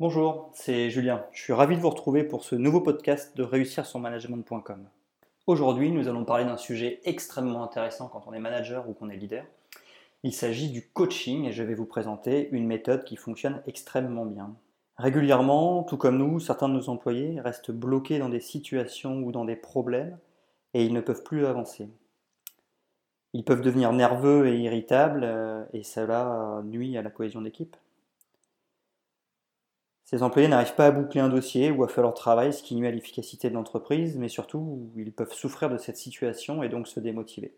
Bonjour, c'est Julien. Je suis ravi de vous retrouver pour ce nouveau podcast de réussir son management.com. Aujourd'hui, nous allons parler d'un sujet extrêmement intéressant quand on est manager ou qu'on est leader. Il s'agit du coaching et je vais vous présenter une méthode qui fonctionne extrêmement bien. Régulièrement, tout comme nous, certains de nos employés restent bloqués dans des situations ou dans des problèmes et ils ne peuvent plus avancer. Ils peuvent devenir nerveux et irritables euh, et cela nuit à la cohésion d'équipe. Ces employés n'arrivent pas à boucler un dossier ou à faire leur travail, ce qui nuit à l'efficacité de l'entreprise, mais surtout, ils peuvent souffrir de cette situation et donc se démotiver.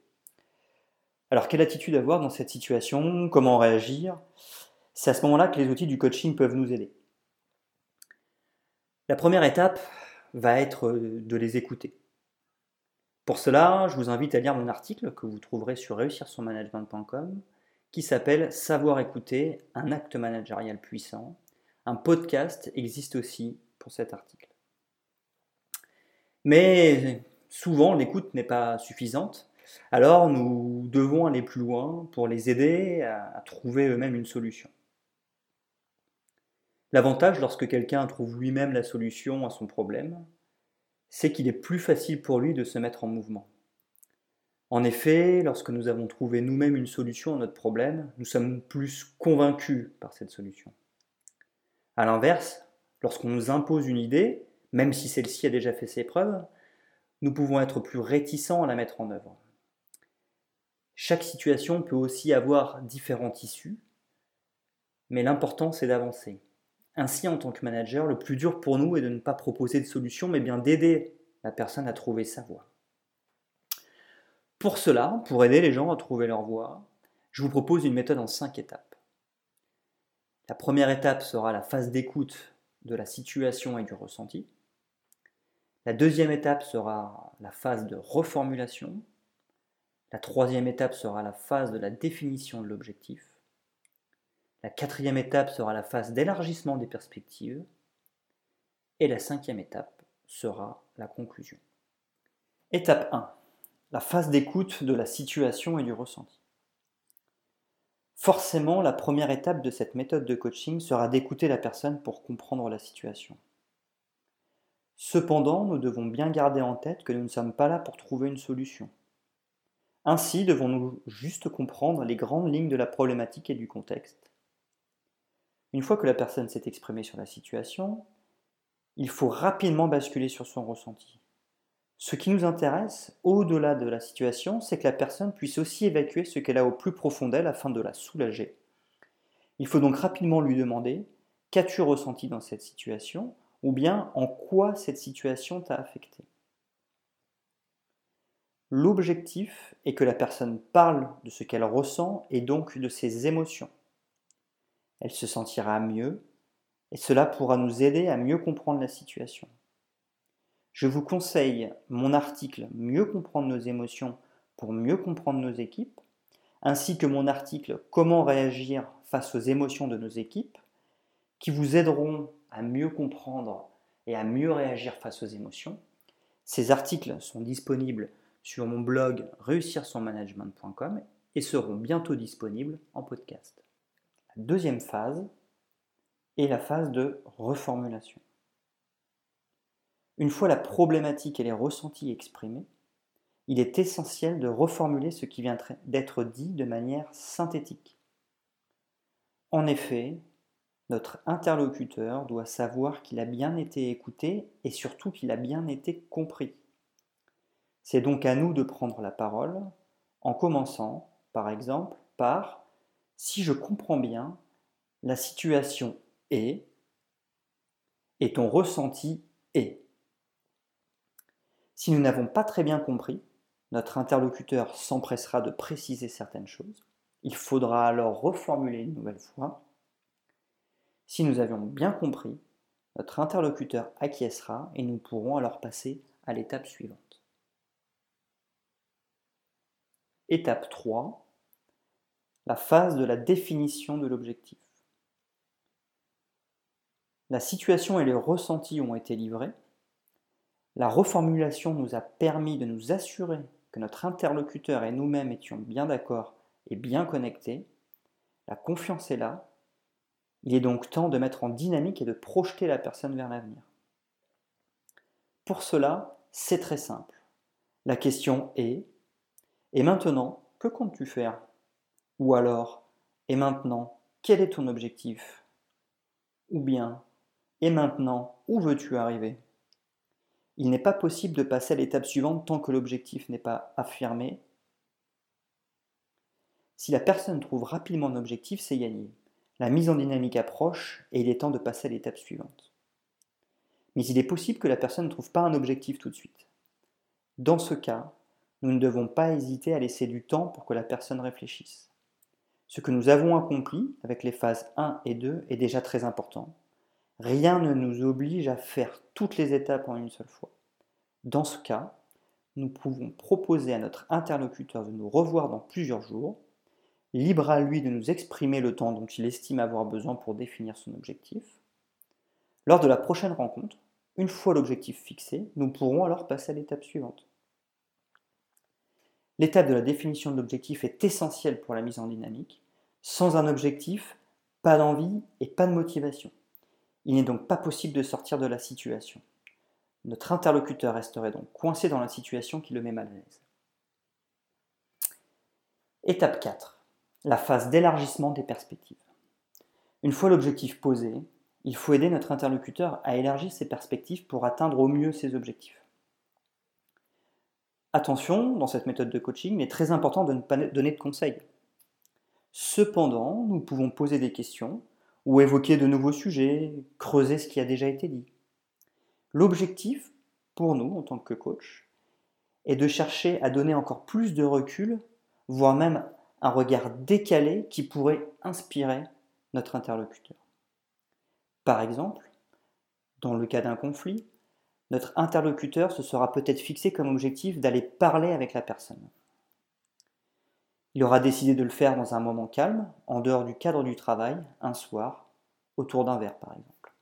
Alors, quelle attitude avoir dans cette situation? Comment réagir? C'est à ce moment-là que les outils du coaching peuvent nous aider. La première étape va être de les écouter. Pour cela, je vous invite à lire mon article que vous trouverez sur réussirsonmanagement.com qui s'appelle Savoir écouter, un acte managérial puissant un podcast existe aussi pour cet article. Mais souvent, l'écoute n'est pas suffisante. Alors, nous devons aller plus loin pour les aider à, trouver eux-mêmes une solution. L'avantage lorsque quelqu'un trouve lui-même la solution à son problème, c'est qu'il est plus facile pour lui de se mettre en mouvement. En effet, lorsque nous avons trouvé nous-mêmes une solution à notre problème, nous sommes plus convaincus par cette solution. A l'inverse, lorsqu'on nous impose une idée, même si celle-ci a déjà fait ses preuves, nous pouvons être plus réticents à la mettre en œuvre. Chaque situation peut aussi avoir différents issues, mais l'important c'est d'avancer. Ainsi, en tant que manager, le plus dur pour nous est de ne pas proposer de solution, mais bien d'aider la personne à trouver sa voie. Pour cela, pour aider les gens à trouver leur voie, je vous propose une méthode en cinq étapes. La première étape sera la phase d'écoute de la situation et du ressenti. La deuxième étape sera la phase de reformulation. La troisième étape sera la phase de la définition de l'objectif. La quatrième étape sera la phase d'élargissement des perspectives. Et la cinquième étape sera la conclusion. Étape 1. La phase d'écoute de la situation et du ressenti. Forcément, la première étape de cette méthode de coaching sera d'écouter la personne pour comprendre la situation. Cependant, nous devons bien garder en tête que nous ne sommes pas là pour trouver une solution. Ainsi, devons-nous juste comprendre les grandes lignes de la problématique et du contexte. Une fois que la personne s'est exprimée sur la situation, il faut rapidement basculer sur son ressenti. Ce qui nous intéresse, au-delà de la situation, c'est que la personne puisse aussi évacuer ce qu'elle a au plus profond d'elle afin de la soulager. Il faut donc rapidement lui demander Qu'as-tu ressenti dans cette situation ou bien en quoi cette situation t'a affecté? L'objectif est que la personne parle de ce qu'elle ressent et donc de ses émotions. Elle se sentira mieux et cela pourra nous aider à mieux comprendre la situation. Je vous conseille mon article Mieux comprendre nos émotions pour mieux comprendre nos équipes, ainsi que mon article Comment réagir face aux émotions de nos équipes, qui vous aideront à mieux comprendre et à mieux réagir face aux émotions. Ces articles sont disponibles sur mon blog réussirsonmanagement.com et seront bientôt disponibles en podcast. La deuxième phase est la phase de reformulation. Une fois la problématique et les ressentis exprimés, il est essentiel de reformuler ce qui vient d'être dit de manière synthétique. En effet, notre interlocuteur doit savoir qu'il a bien été écouté et surtout qu'il a bien été compris. C'est donc à nous de prendre la parole en commençant, par exemple, par Si je comprends bien, la situation est et ton ressenti est. Si nous n'avons pas très bien compris, notre interlocuteur s'empressera de préciser certaines choses. Il faudra alors reformuler une nouvelle fois. Si nous avions bien compris, notre interlocuteur acquiescera et nous pourrons alors passer à l'étape suivante. Étape 3, la phase de la définition de l'objectif. La situation et les ressentis ont été livrés. La reformulation nous a permis de nous assurer que notre interlocuteur et nous-mêmes étions bien d'accord et bien connectés. La confiance est là. Il est donc temps de mettre en dynamique et de projeter la personne vers l'avenir. Pour cela, c'est très simple. La question est Et maintenant, que comptes-tu faire? Ou alors Et maintenant, quel est ton objectif? Ou bien Et maintenant, où veux-tu arriver? Il n'est pas possible de passer à l'étape suivante tant que l'objectif n'est pas affirmé. Si la personne trouve rapidement un objectif, c'est gagné. La mise en dynamique approche et il est temps de passer à l'étape suivante. Mais il est possible que la personne ne trouve pas un objectif tout de suite. Dans ce cas, nous ne devons pas hésiter à laisser du temps pour que la personne réfléchisse. Ce que nous avons accompli avec les phases 1 et 2 est déjà très important. Rien ne nous oblige à faire toutes les étapes en une seule fois. Dans ce cas, nous pouvons proposer à notre interlocuteur de nous revoir dans plusieurs jours, libre à lui de nous exprimer le temps dont il estime avoir besoin pour définir son objectif. Lors de la prochaine rencontre, une fois l'objectif fixé, nous pourrons alors passer à l'étape suivante. L'étape de la définition de l'objectif est essentielle pour la mise en dynamique. Sans un objectif, pas d'envie et pas de motivation. Il n'est donc pas possible de sortir de la situation. Notre interlocuteur resterait donc coincé dans la situation qui le met mal à l'aise. Étape 4. La phase d'élargissement des perspectives. Une fois l'objectif posé, il faut aider notre interlocuteur à élargir ses perspectives pour atteindre au mieux ses objectifs. Attention, dans cette méthode de coaching, il est très important de ne pas donner de conseils. Cependant, nous pouvons poser des questions ou évoquer de nouveaux sujets, creuser ce qui a déjà été dit. L'objectif, pour nous, en tant que coach, est de chercher à donner encore plus de recul, voire même un regard décalé qui pourrait inspirer notre interlocuteur. Par exemple, dans le cas d'un conflit, notre interlocuteur se sera peut-être fixé comme objectif d'aller parler avec la personne. Il aura décidé de le faire dans un moment calme, en dehors du cadre du travail, un soir, autour d'un verre par exemple.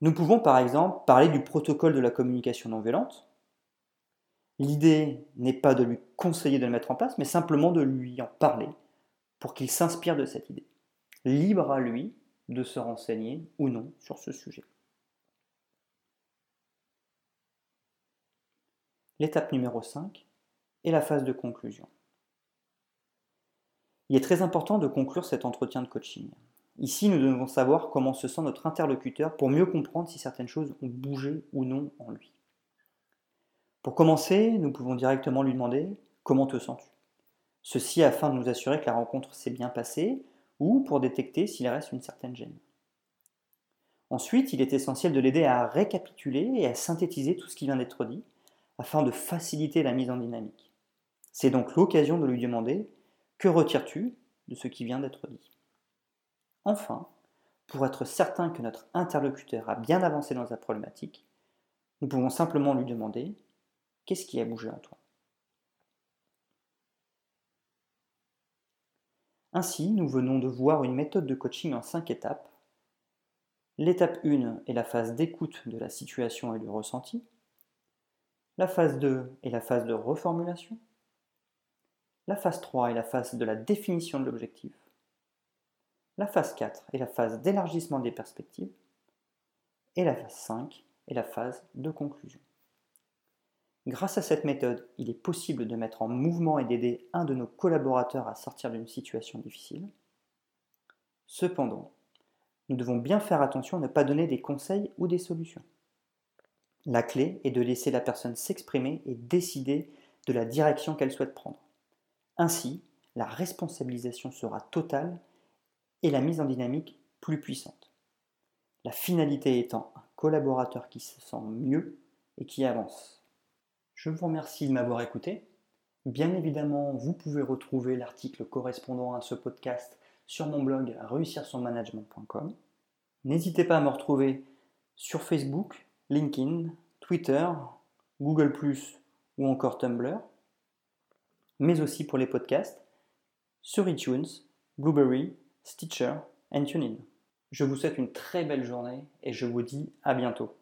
Nous pouvons par exemple parler du protocole de la communication non violente. L'idée n'est pas de lui conseiller de le mettre en place, mais simplement de lui en parler pour qu'il s'inspire de cette idée. Libre à lui de se renseigner ou non sur ce sujet. L'étape numéro 5 est la phase de conclusion. Il est très important de conclure cet entretien de coaching. Ici, nous devons savoir comment se sent notre interlocuteur pour mieux comprendre si certaines choses ont bougé ou non en lui. Pour commencer, nous pouvons directement lui demander Comment te sens-tu? Ceci afin de nous assurer que la rencontre s'est bien passée ou pour détecter s'il reste une certaine gêne. Ensuite, il est essentiel de l'aider à récapituler et à synthétiser tout ce qui vient d'être dit, afin de faciliter la mise en dynamique. C'est donc l'occasion de lui demander Que retires-tu de ce qui vient d'être dit? Enfin, pour être certain que notre interlocuteur a bien avancé dans sa problématique, nous pouvons simplement lui demander Qu'est-ce qui a bougé en toi? Ainsi, nous venons de voir une méthode de coaching en cinq étapes. L'étape 1 est la phase d'écoute de la situation et du ressenti. La phase 2 est la phase de reformulation. La phase 3 est la phase de la définition de l'objectif. La phase 4 est la phase d'élargissement des perspectives. Et la phase 5 est la phase de conclusion. Grâce à cette méthode, il est possible de mettre en mouvement et d'aider un de nos collaborateurs à sortir d'une situation difficile. Cependant, nous devons bien faire attention à ne pas donner des conseils ou des solutions. La clé est de laisser la personne s'exprimer et décider de la direction qu'elle souhaite prendre. Ainsi, la responsabilisation sera totale et la mise en dynamique plus puissante. La finalité étant un collaborateur qui se sent mieux et qui avance. Je vous remercie de m'avoir écouté. Bien évidemment, vous pouvez retrouver l'article correspondant à ce podcast sur mon blog réussirsonmanagement.com. N'hésitez pas à me retrouver sur Facebook, LinkedIn, Twitter, Google ⁇ ou encore Tumblr, mais aussi pour les podcasts sur iTunes, Blueberry, Stitcher et TuneIn. Je vous souhaite une très belle journée et je vous dis à bientôt.